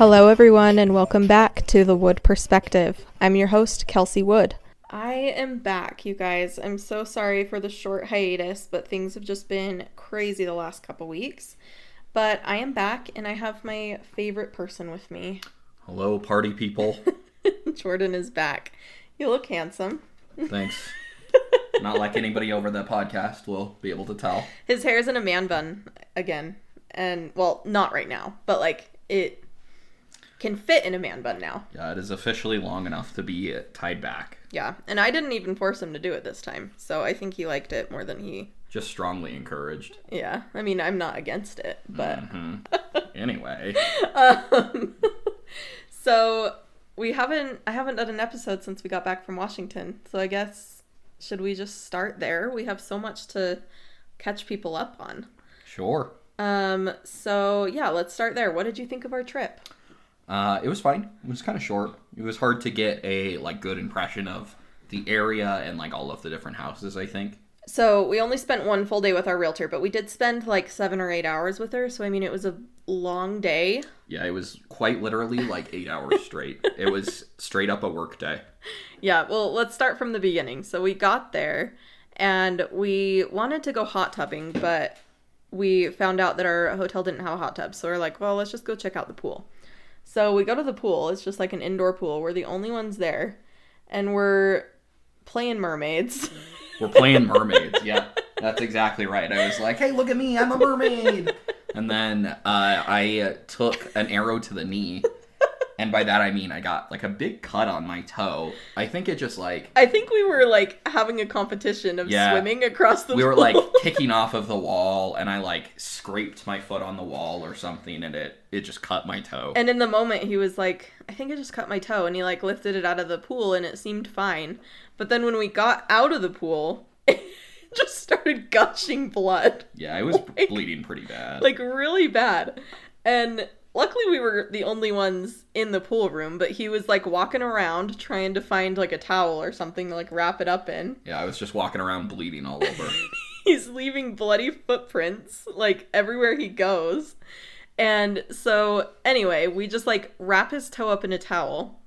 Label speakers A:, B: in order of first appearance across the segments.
A: Hello, everyone, and welcome back to The Wood Perspective. I'm your host, Kelsey Wood. I am back, you guys. I'm so sorry for the short hiatus, but things have just been crazy the last couple weeks. But I am back, and I have my favorite person with me.
B: Hello, party people.
A: Jordan is back. You look handsome.
B: Thanks. Not like anybody over the podcast will be able to tell.
A: His hair is in a man bun again. And, well, not right now, but like it can fit in a man bun now.
B: Yeah, it is officially long enough to be tied back.
A: Yeah, and I didn't even force him to do it this time, so I think he liked it more than he.
B: Just strongly encouraged.
A: Yeah, I mean, I'm not against it, but.
B: hmm anyway,
A: um, so we haven't. I haven't done an episode since we got back from Washington, so I guess should we just start there? We have so much to catch people up on.
B: sure.
A: Um. So yeah, let's start there. What did you think of our trip?
B: Uh, it was fine. It was kind of short. It was hard to get a like good impression of the area and like all of the different houses. I think.
A: So we only spent one full day with our realtor, but we did spend like seven or eight hours with her. So I mean, it was a long day.
B: Yeah, it was quite literally like eight hours straight. It was straight up a work day.
A: Yeah, well, let's start from the beginning. So we got there and we wanted to go hot tubbing, but we found out that our hotel didn't have a hot tub. So we're like, well, let's just go check out the pool. So we go to the pool. It's just like an indoor pool. We're the only ones there. And we're playing mermaids.
B: We're playing mermaids. yeah, that's exactly right. I was like, "Hey, look at me! I'm a mermaid." And then uh, I uh, took an arrow to the knee, and by that I mean I got like a big cut on my toe. I think it just like
A: I think we were like having a competition of
B: Yeah.
A: swimming across the pool.
B: we were like kicking off of the wall, and I like scraped my foot on the wall or something, and it it just cut my toe.
A: And in the moment, he was like, I think I just cut my toe. And he like lifted it out of the pool and it seemed fine. But then when we got out of the pool, it just started gushing blood.
B: yeah, I was
A: like-
B: bleeding pretty bad.
A: Like really bad. And luckily we were the only ones in the pool room, but he was like walking around trying to find like a towel or something to like wrap it up in.
B: yeah, I was just walking around bleeding all over.
A: he's leaving bloody footprints like everywhere he goes. And so, anyway, we just like wrap his toe up in a towel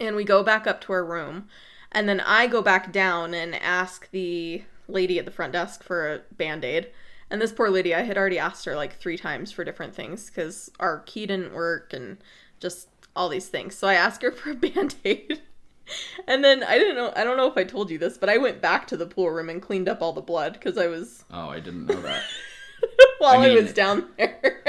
A: and we go back up to our room. And then I go back down and ask the lady at the front desk for a band aid. And this poor lady, I had already asked her like three times for different things because our key didn't work and just all these things. So I asked her for a band aid. And then I didn't know, I don't know if I told you this, but I went back to the pool room and cleaned up all the blood because I was,
B: oh, I didn't know that.
A: while I,
B: I
A: was down there.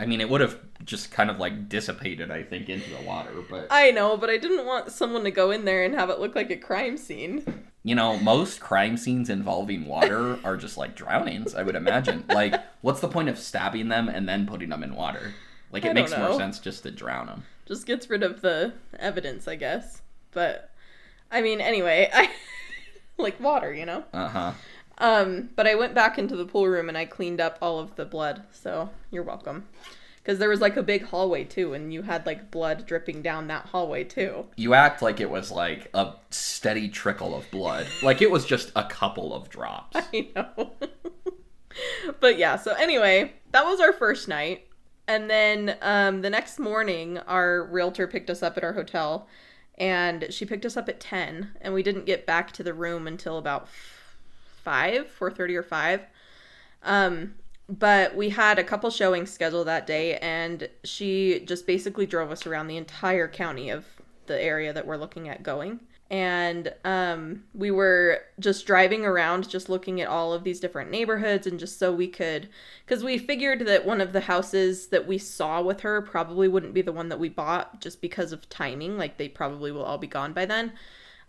B: I mean, it would have just kind of like dissipated, I think, into the water. But
A: I know, but I didn't want someone to go in there and have it look like a crime scene.
B: you know, most crime scenes involving water are just like drownings. I would imagine. like, what's the point of stabbing them and then putting them in water? Like, it makes
A: know.
B: more sense just to drown them.
A: Just gets rid of the evidence, I guess. But I mean, anyway, I like water, you know.
B: Uh huh.
A: Um, but I went back into the pool room and I cleaned up all of the blood. So you're welcome. Because there was like a big hallway too, and you had like blood dripping down that hallway too.
B: You act like it was like a steady trickle of blood. Like it was just a couple of drops.
A: I know. but yeah, so anyway, that was our first night. And then um, the next morning, our realtor picked us up at our hotel, and she picked us up at ten, and we didn't get back to the room until about five, four thirty or five. Um, but we had a couple showings scheduled that day, and she just basically drove us around the entire county of the area that we're looking at going. And um, we were just driving around, just looking at all of these different neighborhoods, and just so we could, because we figured that one of the houses that we saw with her probably wouldn't be the one that we bought just because of timing. Like they probably will all be gone by then.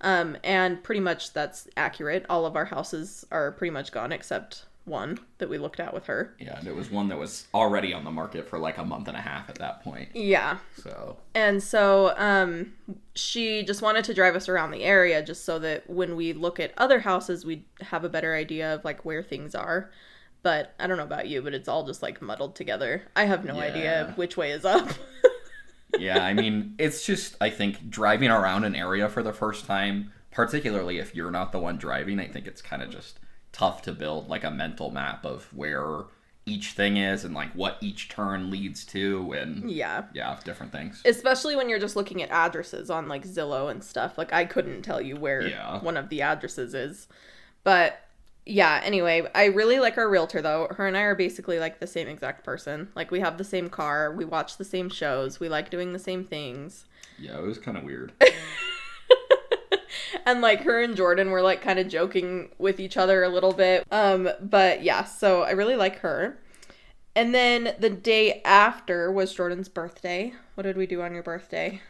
A: Um, and pretty much that's accurate. All of our houses are pretty much gone except one that we looked at with her.
B: Yeah, and it was one that was already on the market for like a month and a half at that point.
A: Yeah.
B: So
A: And so um, she just wanted to drive us around the area just so that when we look at other houses, we'd have a better idea of like where things are. But I don't know about you, but it's all just like muddled together. I have no
B: Yeah.
A: idea which way is up.
B: yeah, I mean, it's just I think driving around an area for the first time, particularly if you're not the one driving, I think it's kind of just tough to build like a mental map of where each thing is and like what each turn leads to and
A: Yeah.
B: yeah, different things.
A: Especially when you're just looking at addresses on like Zillow and stuff. Like I couldn't tell you where
B: Yeah.
A: one of the addresses is. But yeah, anyway, I really like our realtor though. Her and I are basically like the same exact person. Like we have the same car, we watch the same shows, we like doing the same things.
B: Yeah, it was kind of weird.
A: and like her and Jordan were like kind of joking with each other a little bit. Um but yeah, so I really like her. And then the day after was Jordan's birthday. What did we do on your birthday?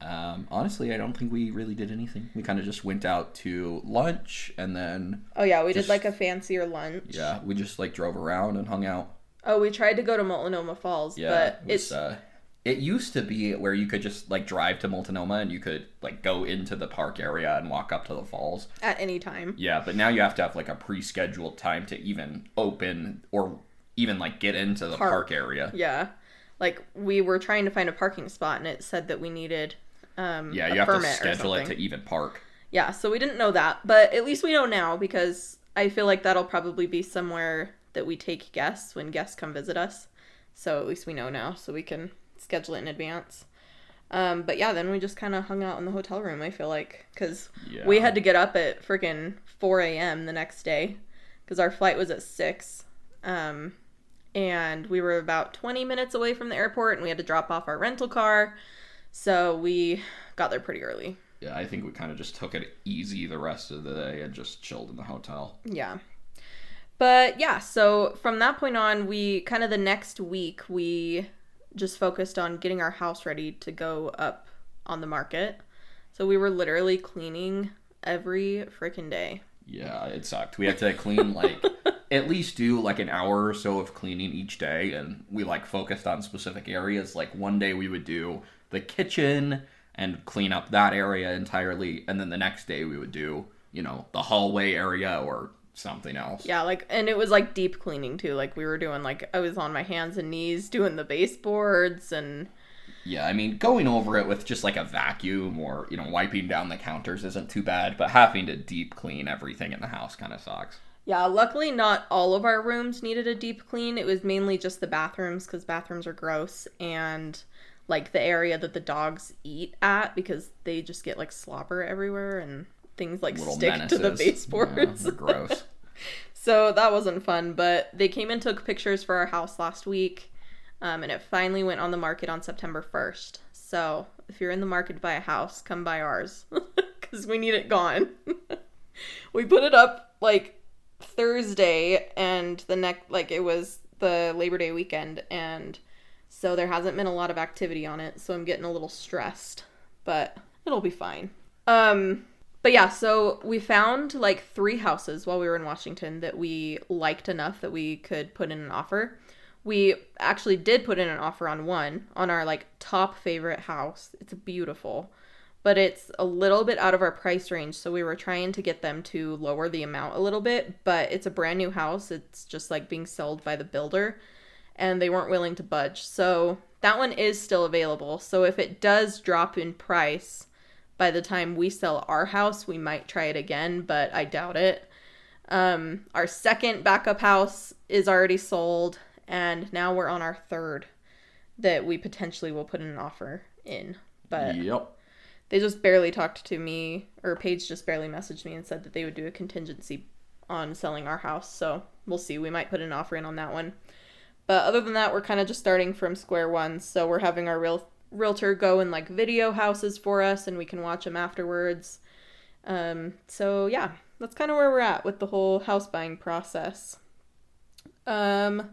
B: Um, honestly, I don't think we really did anything. We kind of just went out to lunch and then
A: Oh yeah, we
B: Just-
A: did like a fancier lunch.
B: yeah, we just like drove around and hung out.
A: Oh, we tried to go to Multnomah Falls,
B: Yeah,
A: but
B: it was,
A: it's
B: uh, it used to be where you could just like drive to Multnomah and you could like go into the park area and walk up to the falls.
A: at any time.
B: Yeah, but now you have to have like a pre-scheduled time to even open or even like get into the
A: Park.
B: park, area.
A: Yeah. Like we were trying to find a parking spot and it said that we needed um
B: Yeah, you have to schedule it to even park.
A: Yeah, so we didn't know that, but at least we know now because I feel like that'll probably be somewhere that we take guests when guests come visit us. So at least we know now, so we can schedule it in advance. Um, but yeah, then we just kind of hung out in the hotel room. I feel like because
B: Yeah.
A: we had to get up at freaking four a.m. the next day because our flight was at six, um, and we were about twenty minutes away from the airport, and we had to drop off our rental car. So we got there pretty early.
B: Yeah, I think we kind of just took it easy the rest of the day and just chilled in the hotel.
A: Yeah. But yeah, so from that point on, we kind of the next week, we just focused on getting our house ready to go up on the market. So we were literally cleaning every freaking day.
B: Yeah, it sucked. We had to clean like at least do like an hour or so of cleaning each day and we like focused on specific areas. Like one day we would do the kitchen and clean up that area entirely and then the next day we would do, you know, the hallway area or something else.
A: Yeah, like, and it was like deep cleaning too. Like, we were doing, like, I was on my hands and knees doing the baseboards and
B: Yeah, I mean, going over it with just like a vacuum or, you know, wiping down the counters isn't too bad, but having to deep clean everything in the house kind of sucks.
A: Yeah, luckily not all of our rooms needed a deep clean. It was mainly just the bathrooms because bathrooms are gross and like the area that the dogs eat at because they just get like slobber everywhere and things like
B: Little
A: stick to the baseboards.
B: Yeah, gross.
A: so that wasn't fun, but they came and took pictures for our house last week. Um, and it finally went on the market on September 1st. So if you're in the market to buy a house, come buy ours because we need it gone. we put it up like Thursday and the next, like it was the Labor Day weekend. And so there hasn't been a lot of activity on it. So I'm getting a little stressed, but it'll be fine. Um, but yeah, so we found like three houses while we were in Washington that we liked enough that we could put in an offer. We actually did put in an offer on one on our like top favorite house. It's beautiful, but it's a little bit out of our price range, so we were trying to get them to lower the amount a little bit, but it's a brand new house. It's just like being sold by the builder and they weren't willing to budge. So that one is still available. So if it does drop in price, by the time we sell our house, we might try it again, but I doubt it. Um, our second backup house is already sold, and now we're on our third that we potentially will put an offer in. But
B: yep.
A: they just barely talked to me, or Paige just barely messaged me and said that they would do a contingency on selling our house. So we'll see. We might put an offer in on that one. But other than that, we're kind of just starting from square one. So we're having our real realtor go and like video houses for us, and we can watch them afterwards. Um, so yeah, that's kind of where we're at with the whole house buying process. Um,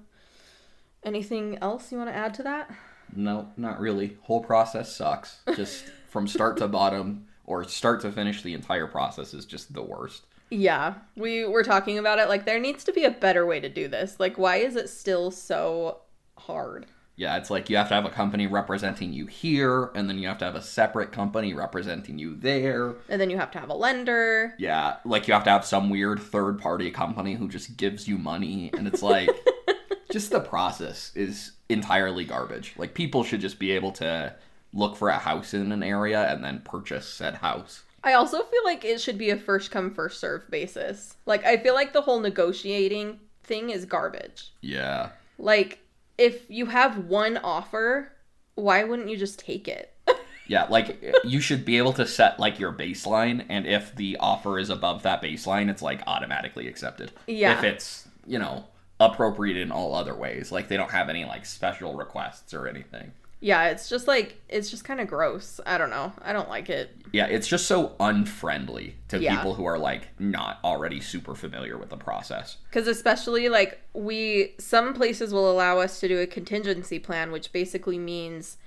A: anything else you want to add to that?
B: No, not really. Whole process sucks. Just from start to bottom or start to finish, the entire process is just the worst.
A: Yeah, we were talking about it. Like, there needs to be a better way to do this. Like, why is it still so hard?
B: Yeah, it's like you have to have a company representing you here, and then you have to have a separate company representing you there.
A: And then you have to have a lender.
B: Yeah, like you have to have some weird third party company who just gives you money, and it's like, just the process is entirely garbage. Like, people should just be able to look for a house in an area and then purchase said house.
A: I also feel like it should be a first come, first serve basis. Like, I feel like the whole negotiating thing is garbage.
B: Yeah.
A: Like, if you have one offer, why wouldn't you just take it?
B: Yeah, like you should be able to set like your baseline, and if the offer is above that baseline, it's like automatically accepted.
A: Yeah.
B: If it's you know appropriate in all other ways, like they don't have any like special requests or anything.
A: Yeah, it's just like it's just kind of gross. I don't know. I don't like it.
B: Yeah, it's just so unfriendly to
A: Yeah.
B: people who are like not already super familiar with the process.
A: Cuz especially like we some places will allow us to do a contingency plan, which basically means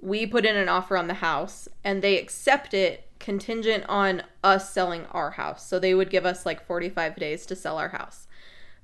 A: we put in an offer on the house and they accept it contingent on us selling our house. So they would give us like 45 days to sell our house.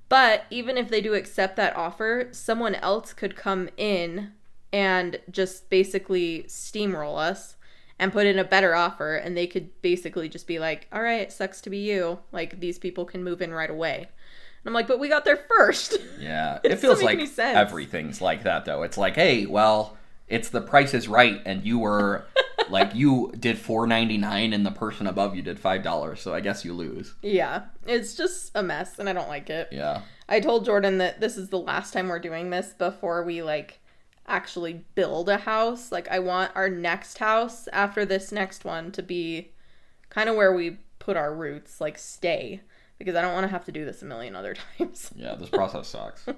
A: But even if they do accept that offer, someone else could come in and just basically steamroll us and put in a better offer and they could basically just be like, "All right, sucks to be you. Like these people can move in right away." And I'm like, "But we got there first."
B: Yeah,
A: It
B: it feels like everything's like that though. It's like, hey, well, it's the price is right, and you were like you did four ninety nine, and the person above you did five dollars, so I guess you lose.
A: yeah, it's just a mess and I don't like it.
B: Yeah,
A: I told Jordan that this is the last time we're doing this before we like actually build a house. Like I want our next house after this next one to be kind of where we put our roots, like stay because I don't want to have to do this a million other times.
B: yeah, this process sucks.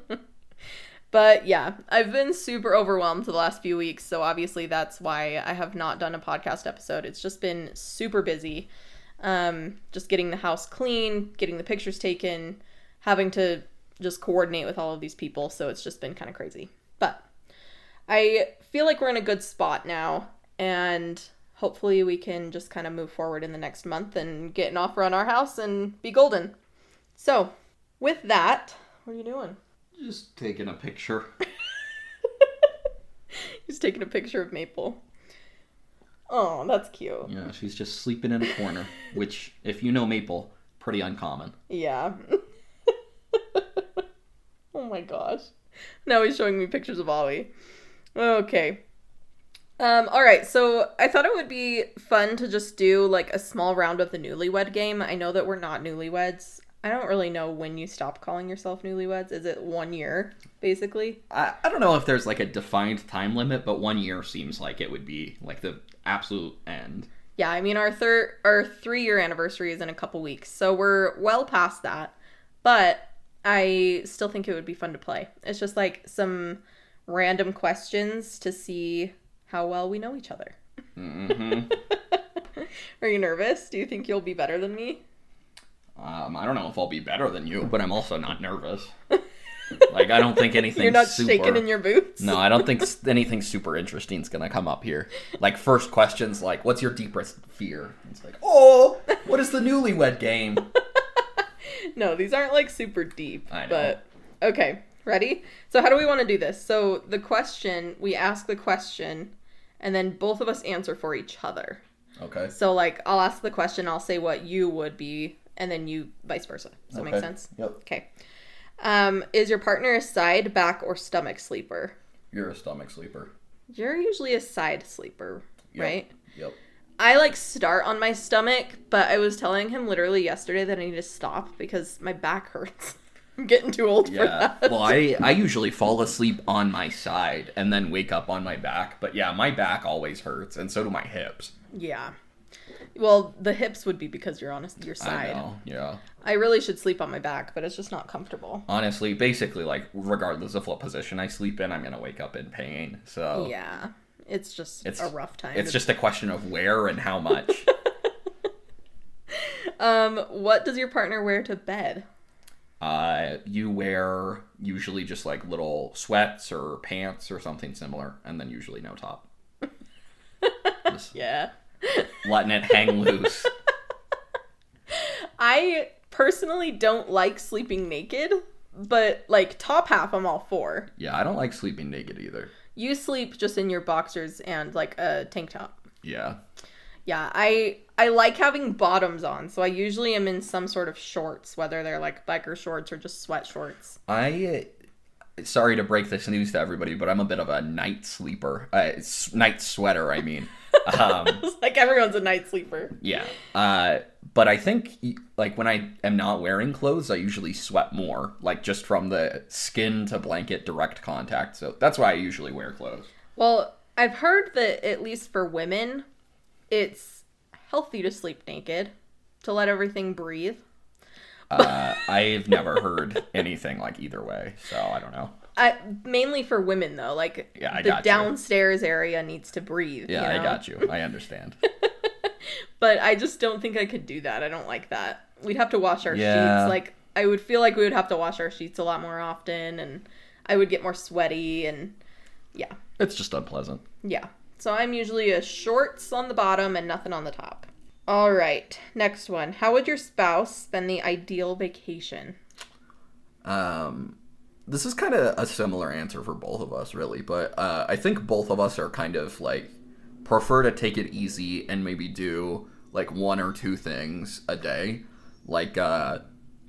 A: But yeah, I've been super overwhelmed the last few weeks, so obviously that's why I have not done a podcast episode. It's just been super busy. Um, just getting the house clean, getting the pictures taken, having to just coordinate with all of these people, so it's just been kind of crazy. I feel like we're in a good spot now, and hopefully we can just kind of move forward in the next month and get an offer on our house and be golden. So, with that, what are you doing?
B: Just taking a picture.
A: He's taking a picture of Maple. Oh, that's cute.
B: Yeah, she's just sleeping in a corner, which, if you know Maple, pretty uncommon.
A: Yeah. oh my gosh. Now he's showing me pictures of Ollie. Okay. Um, all right, so I thought it would be fun to just do like a small round of the newlywed game. I know that we're not newlyweds. I don't really know when you stop calling yourself newlyweds. Is it one year, basically?
B: I, I don't know if there's like a defined time limit, but one year seems like it would be like the absolute end.
A: Yeah, I mean our third our three year anniversary is in a couple weeks, so we're well past that. But I still think it would be fun to play. It's just like some random questions to see how well we know each other.
B: hmm
A: Are you nervous? Do you think you'll be better than me?
B: Um, I don't know if I'll be better than you, but I'm also not nervous. like I don't think anything.
A: You're not
B: super...
A: shaking in your boots.
B: No, I don't think anything super interesting is gonna come up here. Like first questions, like what's your deepest fear? It's like, oh, what is the newlywed game?
A: No, these aren't like super deep.
B: I know.
A: But okay, ready? So how do we want to do this? So the question, we ask the question, and then both of us answer for each other.
B: Okay.
A: So like I'll ask the question, I'll say what you would be, and then you vice versa. Does that make sense?
B: Yep.
A: Okay. Um, is your partner a side, back, or stomach sleeper?
B: You're a stomach sleeper.
A: You're usually a side sleeper,
B: Yep.
A: right?
B: Yep.
A: I like start on my stomach, but I was telling him literally yesterday that I need to stop because my back hurts. I'm getting too old for
B: Yeah.
A: that.
B: well, I I usually fall asleep on my side and then wake up on my back. But yeah, my back always hurts, and so do my hips.
A: yeah. Well, the hips would be because you're on a- your
B: I
A: side.
B: know. Yeah.
A: I really should sleep on my back, but it's just not comfortable.
B: Honestly, basically, like regardless of what position I sleep in, I'm gonna wake up in pain. So
A: Yeah. It's just
B: It's-
A: a rough time.
B: it's just a question of where and how much.
A: Um, what does your partner wear to bed?
B: Uh, you wear usually just like little sweats or pants or something similar, and then usually no top.
A: Yeah.
B: letting it hang loose.
A: I personally don't like sleeping naked, but like top half I'm all for.
B: Yeah, I don't like sleeping naked either.
A: You sleep just in your boxers and like a tank top.
B: Yeah.
A: Yeah, I I like having bottoms on, so I usually am in some sort of shorts, whether they're like biker shorts or just sweat shorts.
B: I sorry to break this news to everybody, but I'm a bit of a night sleeper. Uh, night sweater, I mean. Um,
A: like everyone's a night sleeper.
B: yeah. Uh, but I think like when I am not wearing clothes, I usually sweat more, like just from the skin to blanket direct contact. So that's why I usually wear clothes.
A: Well, I've heard that at least for women, it's healthy to sleep naked to let everything breathe.
B: Uh, I've never heard anything like either way, so I don't know.
A: I, mainly for women though, like
B: Yeah,
A: the
B: got you.
A: downstairs area needs to breathe.
B: Yeah,
A: you
B: I got you. I understand.
A: But I just don't think I could do that. I don't like that. We'd have to wash our
B: Yeah.
A: sheets. Like I would feel like we would have to wash our sheets a lot more often, and I would get more sweaty, and yeah,
B: it's just unpleasant.
A: yeah. So I'm usually a shorts on the bottom and nothing on the top. All right, next one. How would your spouse spend the ideal vacation?
B: Um, this is kind of a similar answer for both of us, really. But uh, I think both of us are kind of like prefer to take it easy and maybe do like one or two things a day. Like, uh,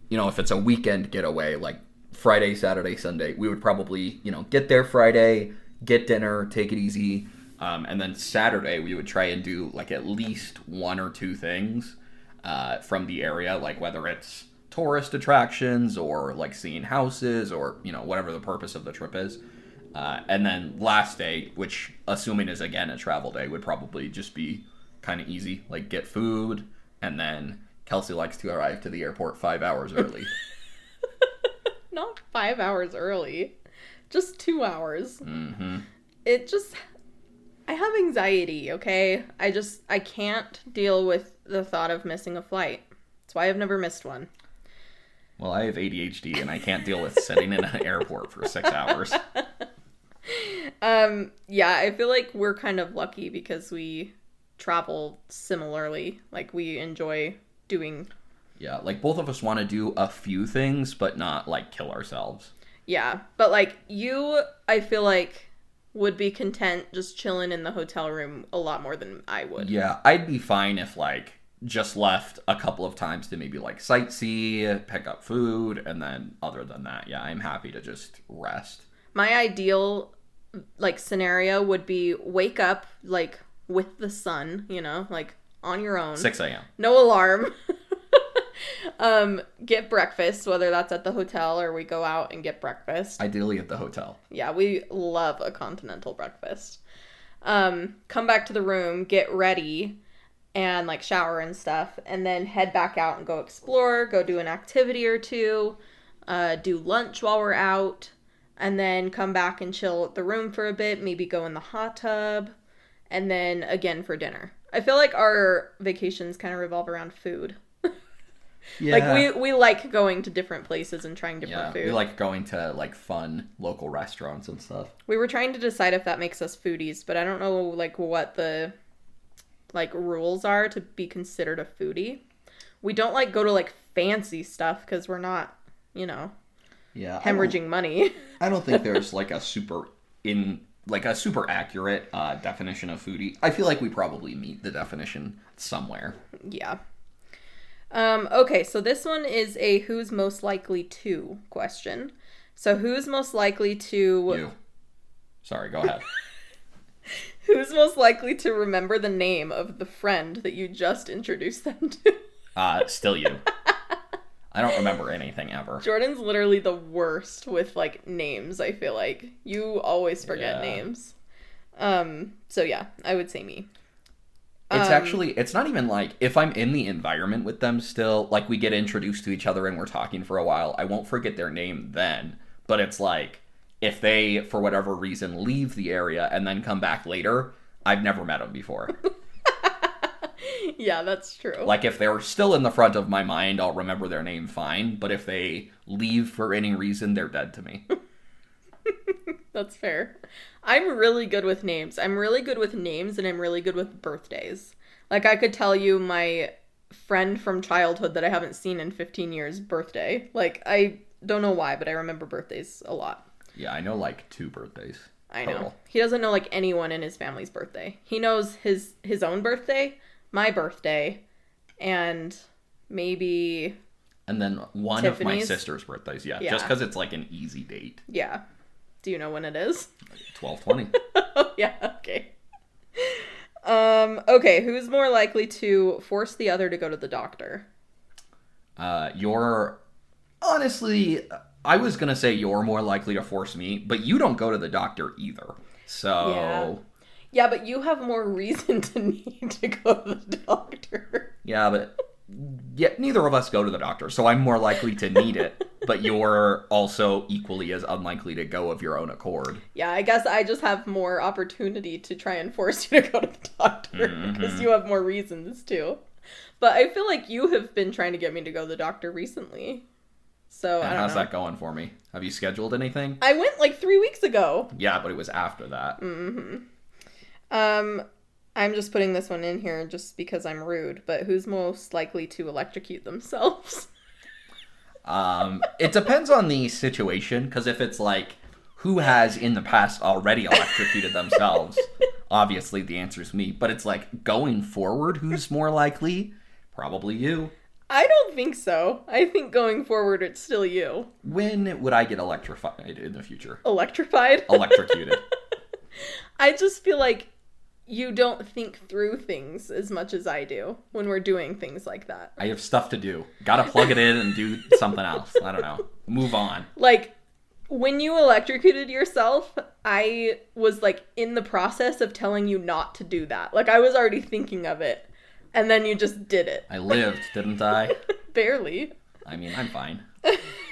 B: you know, if it's a weekend getaway, like Friday, Saturday, Sunday, we would probably, you know, get there Friday, get dinner, take it easy. Um, and then Saturday, we would try and do like at least one or two things uh, from the area, like whether it's tourist attractions or like seeing houses or you know whatever the purpose of the trip is. Uh, and then last day, which assuming is again a travel day, would probably just be kind of easy, like get food, and then Kelsey likes to arrive to the airport five hours early.
A: Not five hours early, just two hours.
B: hmm
A: it just I have anxiety, okay? I just I can't deal with the thought of missing a flight. That's why I've never missed one.
B: Well, I have ADHD and I can't deal with sitting in an airport for six hours.
A: Um yeah, I feel like we're kind of lucky because we travel similarly. Like we enjoy doing
B: Yeah, like both of us want to do a few things, but not like kill ourselves.
A: yeah, but like you I feel like would be content just chilling in the hotel room a lot more than I would.
B: Yeah, I'd be fine if like just left a couple of times to maybe like sightsee, pick up food, and then other than that, yeah, I'm happy to just rest.
A: my ideal like scenario would be wake up like with the sun you know like on your own
B: 6 a.m.
A: no alarm um get breakfast whether that's at the hotel or we go out and get breakfast.
B: Ideally at the hotel.
A: yeah we love a continental breakfast. Um come back to the room get ready and like shower and stuff and then head back out and go explore go do an activity or two uh, do lunch while we're out and then come back and chill at the room for a bit maybe go in the hot tub and then again for dinner. I feel like our vacations kind of revolve around food
B: Yeah.
A: like we we like going to different places and trying different
B: yeah,
A: food
B: we like going to like fun local restaurants and stuff.
A: We were trying to decide if that makes us foodies, but I don't know like what the like rules are to be considered a foodie. We don't like go to like fancy stuff because we're not, you know,
B: Yeah.
A: hemorrhaging money.
B: I don't think there's like a super in like a super accurate uh, definition of foodie. I feel like we probably meet the definition somewhere.
A: yeah. Um, okay, so this one is a who's most likely to question. So who's most likely to
B: You. Sorry, go ahead.
A: who's most likely to remember the name of the friend that you just introduced them to?
B: Uh, still you. I don't remember anything ever.
A: Jordan's literally the worst with like names, I feel like. You always forget
B: Yeah.
A: names. Um, so yeah, I would say me.
B: It's
A: Um,
B: actually it's not even like if I'm in the environment with them still, like we get introduced to each other and we're talking for a while, I won't forget their name then. But it's like if they for whatever reason leave the area and then come back later, I've never met them before.
A: Yeah, that's true.
B: like if they're still in the front of my mind, I'll remember their name fine, but if they leave for any reason, they're dead to me.
A: That's fair. I'm really good with names. I'm really good with names and I'm really good with birthdays. Like I could tell you my friend from childhood that I haven't seen in 15 years birthday. Like I don't know why, but I remember birthdays a lot.
B: yeah, I know like two birthdays.
A: I know.
B: total.
A: He doesn't know like anyone in his family's birthday. He knows his his own birthday, my birthday, and maybe
B: And then one of my sister's birthdays, yeah,
A: Yeah.
B: just because it's like an easy date.
A: yeah. Do you know when it is?
B: Twelve twenty.
A: oh yeah, okay. Um, okay, who's more likely to force the other to go to the doctor?
B: Uh, you're honestly, I was gonna say you're more likely to force me, but you don't go to the doctor either. So
A: Yeah. Yeah, but you have more reason to need to go to the doctor.
B: yeah, but yeah, neither of us go to the doctor, so I'm more likely to need it. but you're also equally as unlikely to go of your own accord.
A: Yeah, I guess I just have more opportunity to try and force you to go to the doctor because you have more reasons to. But I feel like you have been trying to get me to go to the doctor recently. So I don't
B: how's
A: know.
B: that going for me? Have you scheduled anything?
A: I went like three weeks ago.
B: Yeah, but it was after that.
A: Mm. Um, I'm just putting this one in here just because I'm rude. But who's most likely to electrocute themselves?
B: Um, it depends on the situation, because if it's like who has in the past already electrocuted themselves, obviously the answer is me. But it's like going forward, who's more likely? Probably you.
A: I don't think so. I think going forward, it's still you.
B: When would I get electrified in the future?
A: Electrified.
B: Electrocuted.
A: I just feel like you don't think through things as much as I do when we're doing things like that.
B: I have stuff to do. Gotta plug it in and do something else. I don't know. Move on.
A: Like when you electrocuted yourself, I was like in the process of telling you not to do that. Like I was already thinking of it. And then you just did it.
B: I lived, didn't I?
A: Barely.
B: I mean, I'm fine.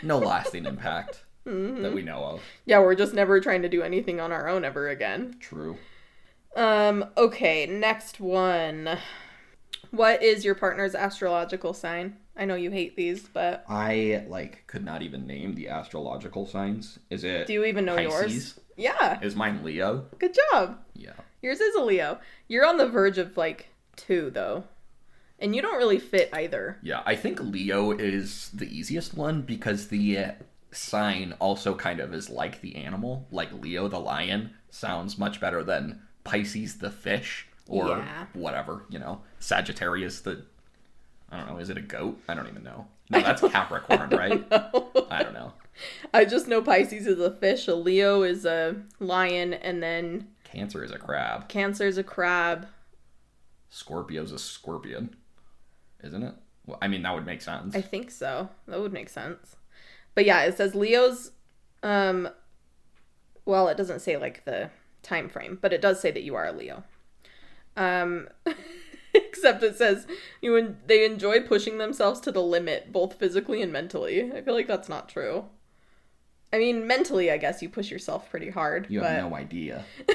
B: No lasting impact mm-hmm. that we know of.
A: Yeah, we're just never trying to do anything on our own ever again.
B: True.
A: Um, okay, next one. What is your partner's astrological sign? I know you hate these, but
B: I like could not even name the astrological signs. Is it
A: do you even know yours? Yeah,
B: Is mine Leo?
A: good job.
B: Yeah.
A: Yours is a Leo. You're on the verge of like two though. And you don't really fit either.
B: Yeah, I think Leo is the easiest one because the uh, sign also kind of is like the animal. Like Leo the lion sounds much better than Pisces the fish or
A: Yeah.
B: whatever, you know. Sagittarius the I don't know, is it a goat? I don't even know. No, that's Capricorn, right? I don't know.
A: I just know Pisces is a fish, a Leo is a lion, and then
B: Cancer is a crab.
A: Cancer is a crab.
B: Scorpio's a scorpion. Isn't it? Well, I mean, that would make sense.
A: I think so. That would make sense. But yeah, it says Leo's um well, it doesn't say like the time frame, but it does say that you are a Leo. Um except it says you en- they enjoy pushing themselves to the limit both physically and mentally. I feel like that's not true. I mean, mentally, I guess you push yourself pretty hard,
B: you
A: but
B: have no idea.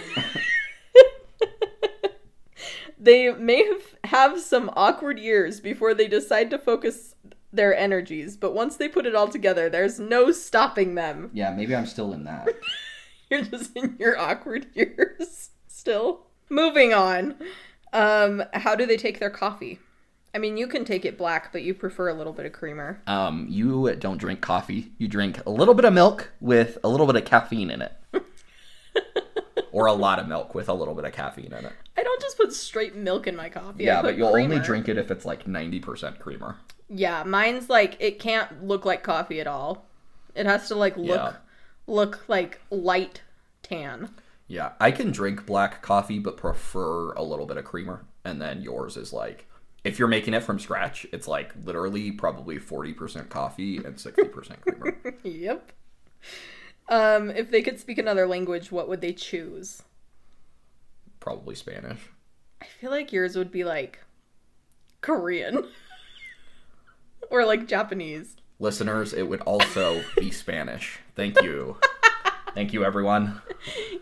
A: they may have, have some awkward years before they decide to focus their energies, but once they put it all together, there's no stopping them.
B: Yeah, maybe I'm still in that.
A: You're just in your awkward years still. Moving on. Um, how do they take their coffee? I mean, you can take it black, but you prefer a little bit of creamer.
B: Um, you don't drink coffee. You drink a little bit of milk with a little bit of caffeine in it. or a lot of milk with a little bit of caffeine in it.
A: I don't just put straight milk in my coffee.
B: Yeah, but you'll only drink it if it's like 90% creamer.
A: Yeah, mine's like it can't look like coffee at all. It has to like look
B: Yeah.
A: Look like light tan.
B: Yeah, I can drink black coffee but prefer a little bit of creamer. And then yours is like if you're making it from scratch, it's like literally probably 40% coffee and 60% creamer.
A: Yep. Um, if they could speak another language, what would they choose?
B: probably Spanish.
A: I feel like yours would be like Korean or like Japanese.
B: Listeners, it would also be Spanish. Thank you. Thank you everyone.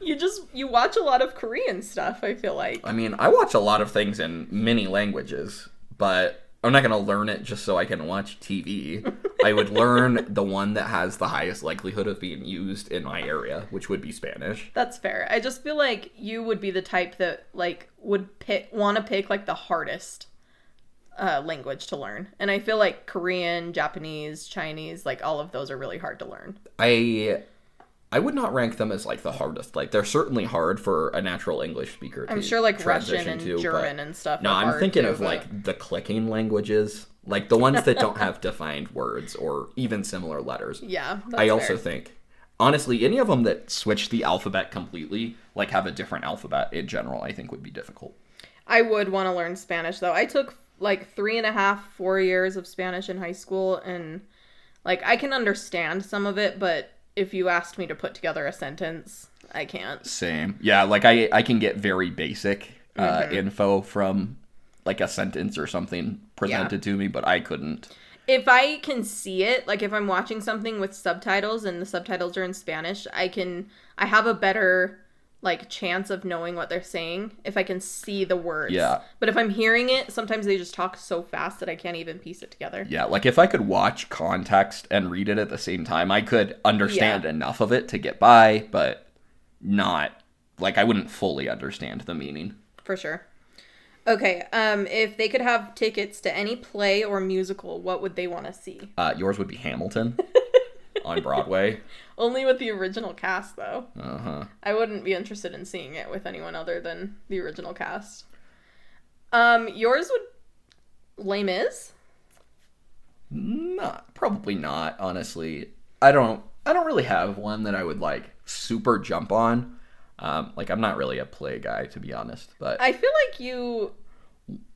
A: You just you watch a lot of Korean stuff, I feel like.
B: I mean, I watch a lot of things in many languages, but I'm not going to learn it just so I can watch TV. I would learn the one that has the highest likelihood of being used in my area, which would be Spanish.
A: That's fair. I just feel like you would be the type that like would pick want to pick like the hardest uh, language to learn. And I feel like Korean, Japanese, Chinese, like all of those are really hard to learn.
B: I I would not rank them as like the hardest. Like they're certainly hard for a natural English speaker to
A: I'm sure like Russian and
B: to,
A: German and stuff.
B: No, I'm thinking
A: too,
B: of
A: but-
B: like the clicking languages, like the ones that don't have defined words or even similar letters.
A: yeah.
B: I also
A: fair.
B: think, honestly, any of them that switch the alphabet completely, like have a different alphabet in general, I think would be difficult.
A: I would want to learn Spanish though. I took like three and a half, four years of Spanish in high school, and like I can understand some of it, but if you asked me to put together a sentence, I can't.
B: Same. Yeah, like I I can get very basic uh, info from like a sentence or something presented to me, but I couldn't.
A: If I can see it, like if I'm watching something with subtitles and the subtitles are in Spanish, I can I have a better like chance of knowing what they're saying if I can see the words.
B: Yeah.
A: But if I'm hearing it, sometimes they just talk so fast that I can't even piece it together.
B: Yeah, like if I could watch context and read it at the same time, I could understand
A: Yeah.
B: enough of it to get by, but not like I wouldn't fully understand the meaning.
A: For sure. Okay, um if they could have tickets to any play or musical, what would they want to see?
B: Uh, yours would be Hamilton on Broadway.
A: Only with the original cast though.
B: Uh huh.
A: I wouldn't be interested in seeing it with anyone other than the original cast. Um, yours would lame is.
B: Not probably not. Honestly, I don't. I don't really have one that I would like super jump on. Um, like I'm not really a play guy to be honest, but
A: I feel like you.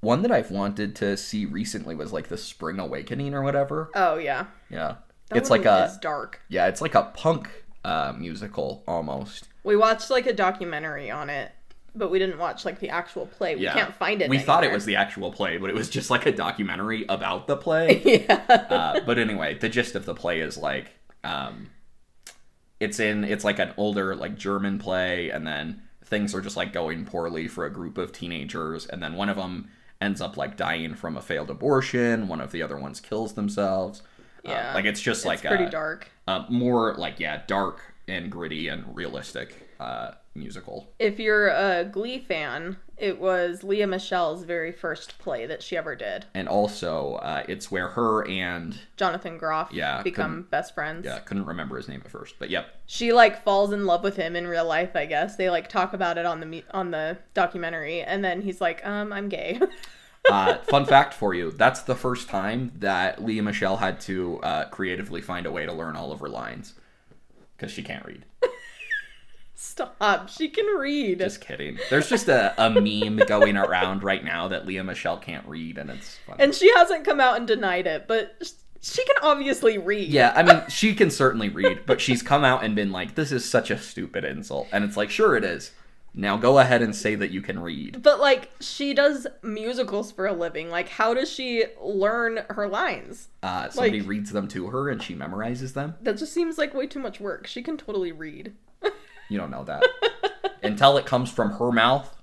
B: one that I've wanted to see recently was like the Spring Awakening or whatever.
A: Oh yeah,
B: Yeah,
A: that
B: it's like a
A: dark.
B: yeah, it's like a punk uh, musical almost.
A: We watched like a documentary on it, but we didn't watch like the actual play. We
B: Yeah,
A: can't find it.
B: We thought it was the actual play, but it was just like a documentary about the play.
A: yeah.
B: uh, but anyway, the gist of the play is like, um, it's in it's like an older like German play, and then things are just like going poorly for a group of teenagers, and then one of them ends up like dying from a failed abortion. One of the other ones kills themselves. Uh,
A: Yeah.
B: like it's just like
A: it's pretty
B: a,
A: dark.
B: uh, more like yeah, dark and gritty and realistic uh, musical.
A: If you're a Glee fan, it was Lea Michele's very first play that she ever did.
B: And also, uh, it's where her and
A: Jonathan Groff
B: Yeah,
A: become best friends.
B: yeah, couldn't remember his name at first, but yep,
A: she like falls in love with him in real life i guess they like talk about it on the on the documentary and then he's like um i'm gay
B: Uh, fun fact for you: that's the first time that Lea Michele had to uh, creatively find a way to learn all of her lines because she can't read.
A: stop she can read
B: Just kidding. There's just a, a meme going around right now that Lea Michele can't read, and it's funny.
A: and she hasn't come out and denied it but she can obviously read
B: yeah, I mean, she can certainly read, but she's come out and been like, "This is such a stupid insult," and it's like, "Sure, it is." Now go ahead and say that you can read.
A: but like she does musicals for a living like how does she learn her lines
B: Uh, somebody
A: Like-
B: reads them to her, and she memorizes them.
A: that just seems like way too much work she can totally read
B: You don't know that until it comes from her mouth.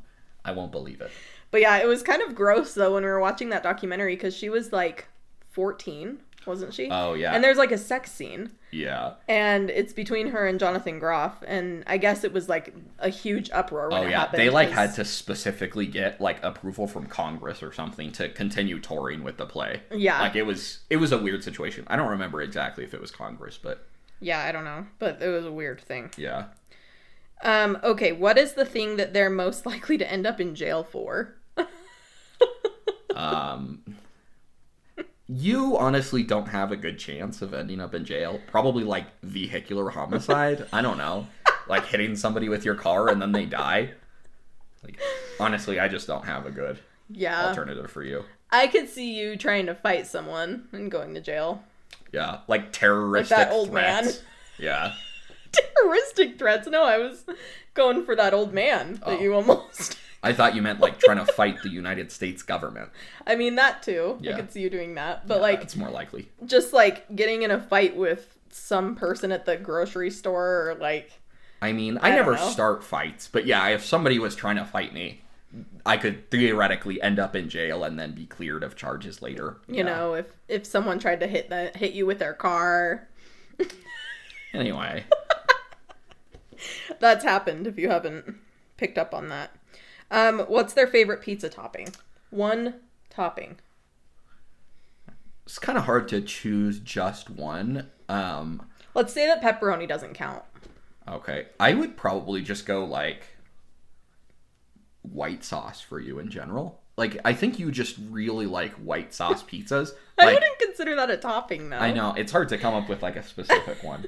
B: I won't believe it.
A: but yeah it was kind of gross though when we were watching that documentary because she was like 14 wasn't she
B: Oh yeah,
A: and there's like a sex scene
B: yeah.
A: and it's between her and Jonathan Groff, and I guess it was like a huge uproar when
B: Oh
A: it
B: yeah, they like
A: 'cause-
B: had to specifically get like approval from Congress or something to continue touring with the play.
A: Yeah.
B: like it was it was a weird situation. I don't remember exactly if it was Congress, but
A: Yeah, I don't know, but it was a weird thing.
B: yeah.
A: Um, okay, what is the thing that they're most likely to end up in jail for?
B: Um, you honestly don't have a good chance of ending up in jail. Probably like vehicular homicide. I don't know, like hitting somebody with your car and then they die. Like honestly, I just don't have a good
A: Yeah,
B: alternative for you.
A: I could see you trying to fight someone and going to jail.
B: Yeah, like terroristic
A: that old man.
B: Yeah.
A: Terroristic threats? No, I was going for that old man that
B: Oh.
A: you almost.
B: I thought you meant like trying to fight the United States government.
A: I mean that too.
B: Yeah.
A: I could see you doing that, but like
B: it's more likely.
A: just like getting in a fight with some person at the grocery store or like
B: I mean, I,
A: I
B: never
A: know.
B: start fights, but yeah, if somebody was trying to fight me, I could theoretically end up in jail and then be cleared of charges later.
A: you
B: Yeah.
A: know if if someone tried to hit the hit you with their car
B: Anyway,
A: that's happened if you haven't picked up on that um what's their favorite pizza topping one topping
B: it's kind of hard to choose just one. Um,
A: let's say that pepperoni doesn't count
B: okay, I would probably just go like white sauce for you in general. Like, I think you just really like white sauce pizzas.
A: i
B: Like,
A: wouldn't consider that a topping though
B: I know it's hard to come up with like a specific one.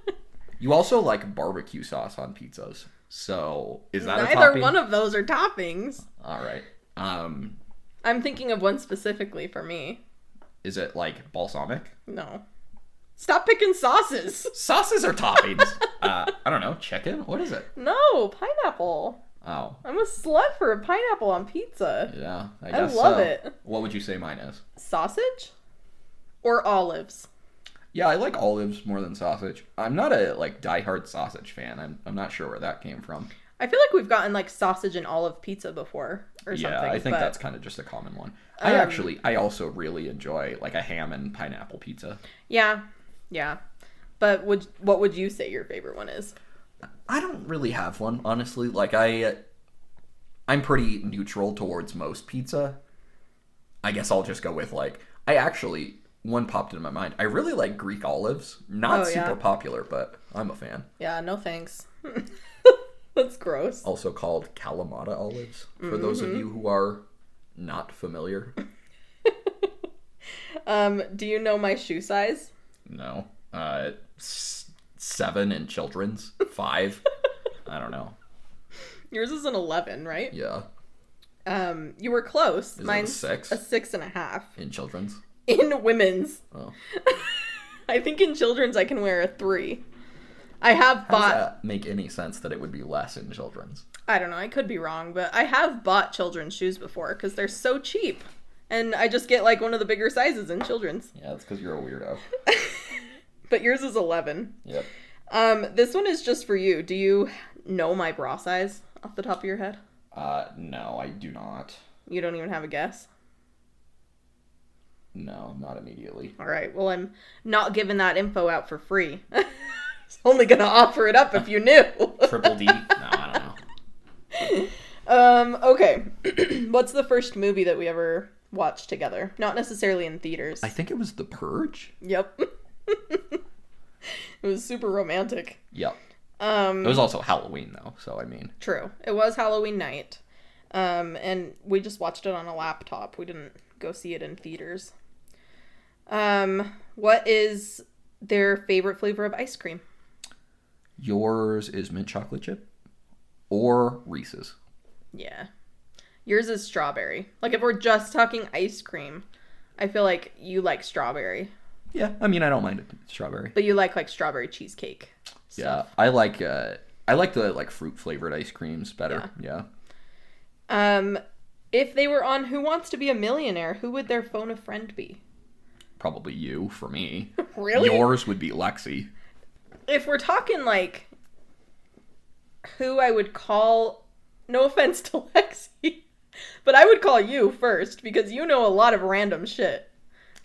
B: you also like barbecue sauce on pizzas, so is that a
A: neither one of those are toppings
B: All right. Um,
A: I'm thinking of one specifically for me.
B: is it like balsamic?
A: No. Stop picking sauces.
B: Sauces are toppings. uh, I don't know. Chicken? What is it?
A: No, pineapple.
B: Oh,
A: I'm a slut for a pineapple on pizza.
B: yeah. I,
A: I love
B: so.
A: it.
B: What would you say mine is?
A: Sausage? Or olives?
B: Yeah, I like olives more than sausage. I'm not a like diehard sausage fan. I'm I'm not sure where that came from.
A: I feel like we've gotten like sausage and olive pizza before or
B: yeah,
A: something.
B: I think
A: but
B: that's kind of just a common one. I
A: Um,
B: actually I also really enjoy like a ham and pineapple pizza.
A: Yeah. Yeah. But would what would you say your favorite one is?
B: I don't really have one, honestly. Like I I'm pretty neutral towards most pizza. I guess I'll just go with like I actually one popped into my mind. I really like Greek olives. Not
A: Oh,
B: super
A: yeah.
B: popular, but I'm a fan.
A: Yeah, no thanks. that's gross.
B: Also called Kalamata olives for those of you who are not familiar.
A: Um, do you know my shoe size?
B: No. Uh s- 7 in children's, 5. I don't know.
A: Yours is an eleven, right?
B: Yeah,
A: Um, you were close.
B: a
A: Mine's
B: six?
A: a six and a half.
B: in children's.
A: In women's.
B: Oh.
A: I think in children's I can wear a three. I have
B: How does
A: bought
B: that make any sense that it would be less in children's?
A: I don't know, I could be wrong, but I have bought children's shoes before because they're so cheap. And I just get like one of the bigger sizes in children's.
B: Yeah, that's because you're a weirdo.
A: But yours is 11.
B: Yep.
A: Um, this one is just for you. Do you know my bra size off the top of your head?
B: Uh, no, I do not.
A: You don't even have a guess?
B: No, not immediately.
A: All right, well, I'm not giving that info out for free. I was only going to offer it up if you knew.
B: Triple D? No, I don't know.
A: um, okay. What's the first movie that we ever watched together? Not necessarily in theaters.
B: I think it was The Purge.
A: Yep. it was super romantic.
B: Yep.
A: Um,
B: It was also Halloween though, so I mean,
A: true. It was Halloween night. Um, and we just watched it on a laptop. We didn't go see it in theaters. Um, what is their favorite flavor of ice cream?
B: yours is mint chocolate chip or Reese's.
A: Yeah. Yours is strawberry. Like if we're just talking ice cream, I feel like you like strawberry,
B: Yeah, I mean, I don't mind it. Strawberry.
A: but you like like strawberry cheesecake.
B: Yeah, I like uh, I like the like fruit flavored ice creams better. Yeah.
A: Um, if they were on Who Wants to Be a Millionaire, who would their phone a friend be?
B: Probably you for me.
A: Really?
B: Yours would be Lexi.
A: if we're talking like who I would call, no offense to Lexi, but I would call you first because you know a lot of random shit.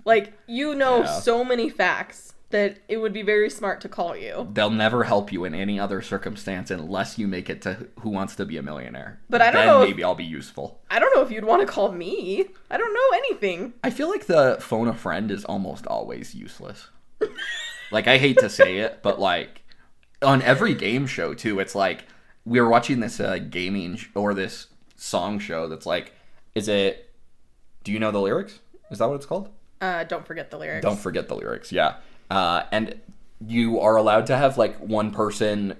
A: Like, you know
B: Yeah.
A: so many facts that it would be very smart to call you.
B: They'll never help you in any other circumstance unless you make it to Who Wants to Be a Millionaire.
A: But I don't
B: then
A: know if-
B: maybe I'll be useful.
A: I don't know if you'd want to call me. I don't know anything.
B: I feel like the phone a friend is almost always useless. like I hate to say it, but like on every game show too, it's like we were watching this uh, gaming sh- or this song show that's like, is it? Do you know the lyrics? Is that what it's called?
A: Uh, don't forget the lyrics.
B: Don't forget the lyrics. Yeah, uh, and you are allowed to have like one person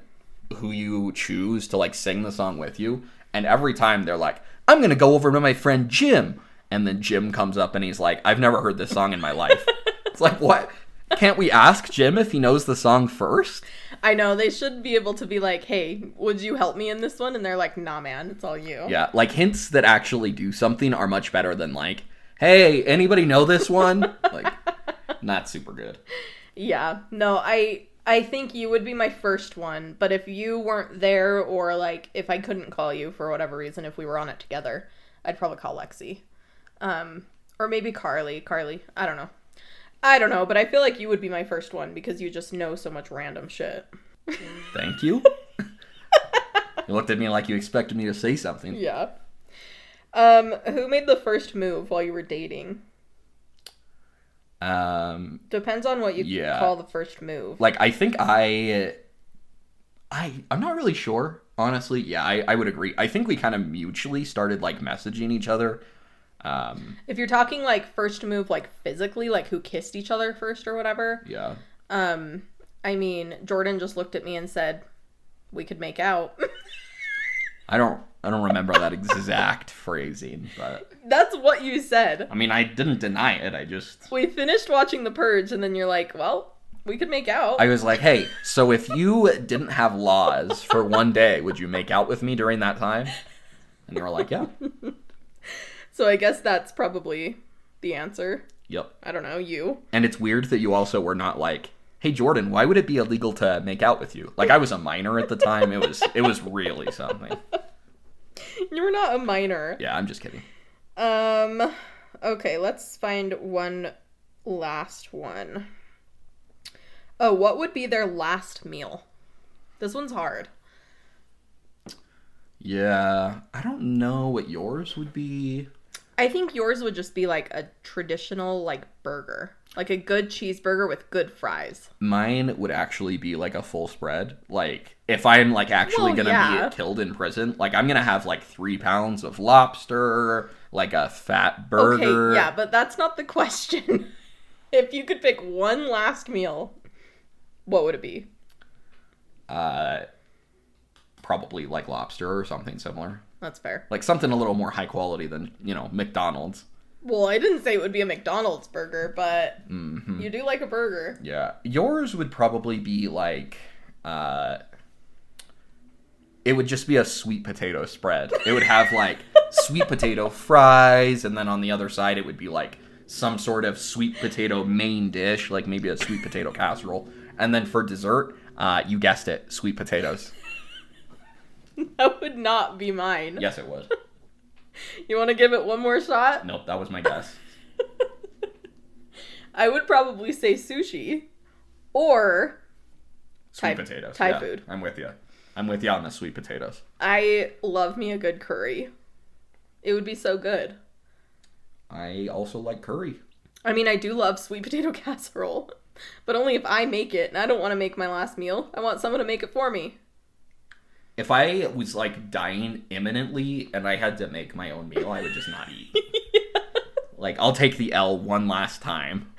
B: who you choose to like sing the song with you, and every time they're like, "I'm gonna go over to my friend Jim," and then Jim comes up and he's like, "I've never heard this song in my life." it's like, what? Can't we ask Jim if he knows the song first?
A: I know they should be able to be like, "Hey, would you help me in this one?" And they're like, "Nah, man, it's all you."
B: Yeah, like hints that actually do something are much better than like, "Hey, anybody know this one?" like, not super good.
A: Yeah. No, I I think you would be my first one, but if you weren't there or like if I couldn't call you for whatever reason if we were on it together, I'd probably call Lexi. Um or maybe Carly. Carly. I don't know. I don't know, but I feel like you would be my first one because you just know so much random shit.
B: Thank you. you looked at me like you expected me to say something.
A: Yeah. Um who made the first move while you were dating?
B: Um,
A: Depends on what you
B: Yeah.
A: call the first move.
B: like I think I, I I'm not really sure. Honestly, yeah, I, I would agree. I think we kind of mutually started like messaging each other. Um,
A: If you're talking like first move like physically, like who kissed each other first or whatever,
B: yeah.
A: Um, I mean, Jordan just looked at me and said, "We could make out."
B: I don't I don't remember that exact phrasing, but
A: That's what you said.
B: I mean I didn't deny it. I just
A: We finished watching The Purge, and then you're like, well, we could make out.
B: I was like, "Hey, so if you didn't have laws for one day, would you make out with me during that time?" And you were like, "Yeah."
A: so I guess that's probably the answer.
B: Yep.
A: I don't know, you.
B: And it's weird that you also were not like, "Hey Jordan, why would it be illegal to make out with you?" Like I was a minor at the time. It was it was really something.
A: You were not a minor.
B: Yeah, I'm just kidding.
A: Um, okay, let's find one last one. Oh, what would be their last meal? This one's hard.
B: Yeah, I don't know what yours would be.
A: I think yours would just be like a traditional like burger. Like a good cheeseburger with good fries.
B: Mine would actually be like a full spread. Like if I'm like actually
A: Well,
B: gonna
A: yeah.
B: be killed in prison, like I'm gonna have like three pounds of lobster, like a fat burger.
A: Okay, yeah, but that's not the question. if you could pick one last meal, what would it be?
B: Uh, probably like lobster or something similar.
A: That's fair.
B: Like something a little more high quality than you know McDonald's.
A: Well, I didn't say it would be a McDonald's burger, but
B: hmm
A: you do like a burger.
B: Yeah, yours would probably be like. Uh, it would just be a sweet potato spread. It would have like sweet potato fries, and then on the other side, it would be like some sort of sweet potato main dish, like maybe a sweet potato casserole. And then for dessert, uh, you guessed it, sweet potatoes.
A: That would not be mine.
B: Yes, it would.
A: You want to give it one more shot?
B: Nope, that was my guess.
A: I would probably say sushi or
B: Sweet
A: Thai-
B: potatoes.
A: Thai
B: yeah,
A: food.
B: I'm with you. I'm with you on the sweet potatoes.
A: I love me a good curry. It would be so good.
B: I also like curry.
A: I mean, I do love sweet potato casserole, but only if I make it, and I don't want to make my last meal. I want someone to make it for me.
B: If I was like dying imminently and I had to make my own meal, I would just not eat. Like I'll take the L one last time.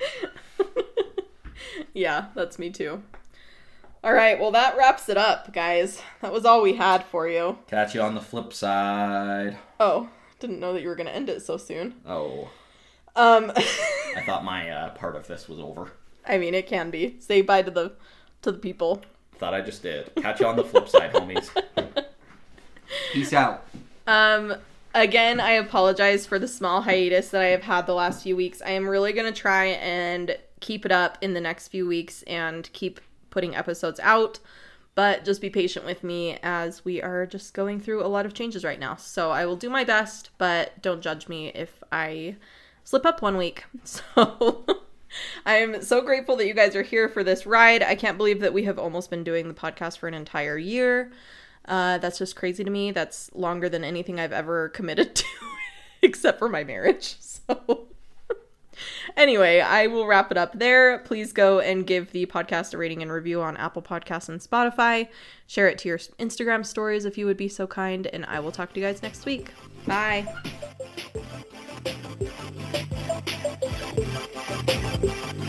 A: yeah, that's me too. All right, well, that wraps it up, guys. That was all we had for you.
B: Catch you on the flip side.
A: Oh, didn't know that you were going to end it so soon.
B: Oh,
A: Um,
B: I thought my uh, part of this was over.
A: I mean, it can be. Say bye to the to the people.
B: Thought I just did. Catch you on the flip side, homies. Peace out.
A: Um, again, I apologize for the small hiatus that I have had the last few weeks. I am really going to try and keep it up in the next few weeks and keep putting episodes out. But just be patient with me as we are just going through a lot of changes right now. So I will do my best, but don't judge me if I slip up one week. So I am so grateful that you guys are here for this ride. I can't believe that we have almost been doing the podcast for an entire year. Uh, that's just crazy to me. That's longer than anything I've ever committed to, except for my marriage. So, anyway, I will wrap it up there. Please go and give the podcast a rating and review on Apple Podcasts and Spotify. Share it to your Instagram stories if you would be so kind. And I will talk to you guys next week. Bye. Thank you.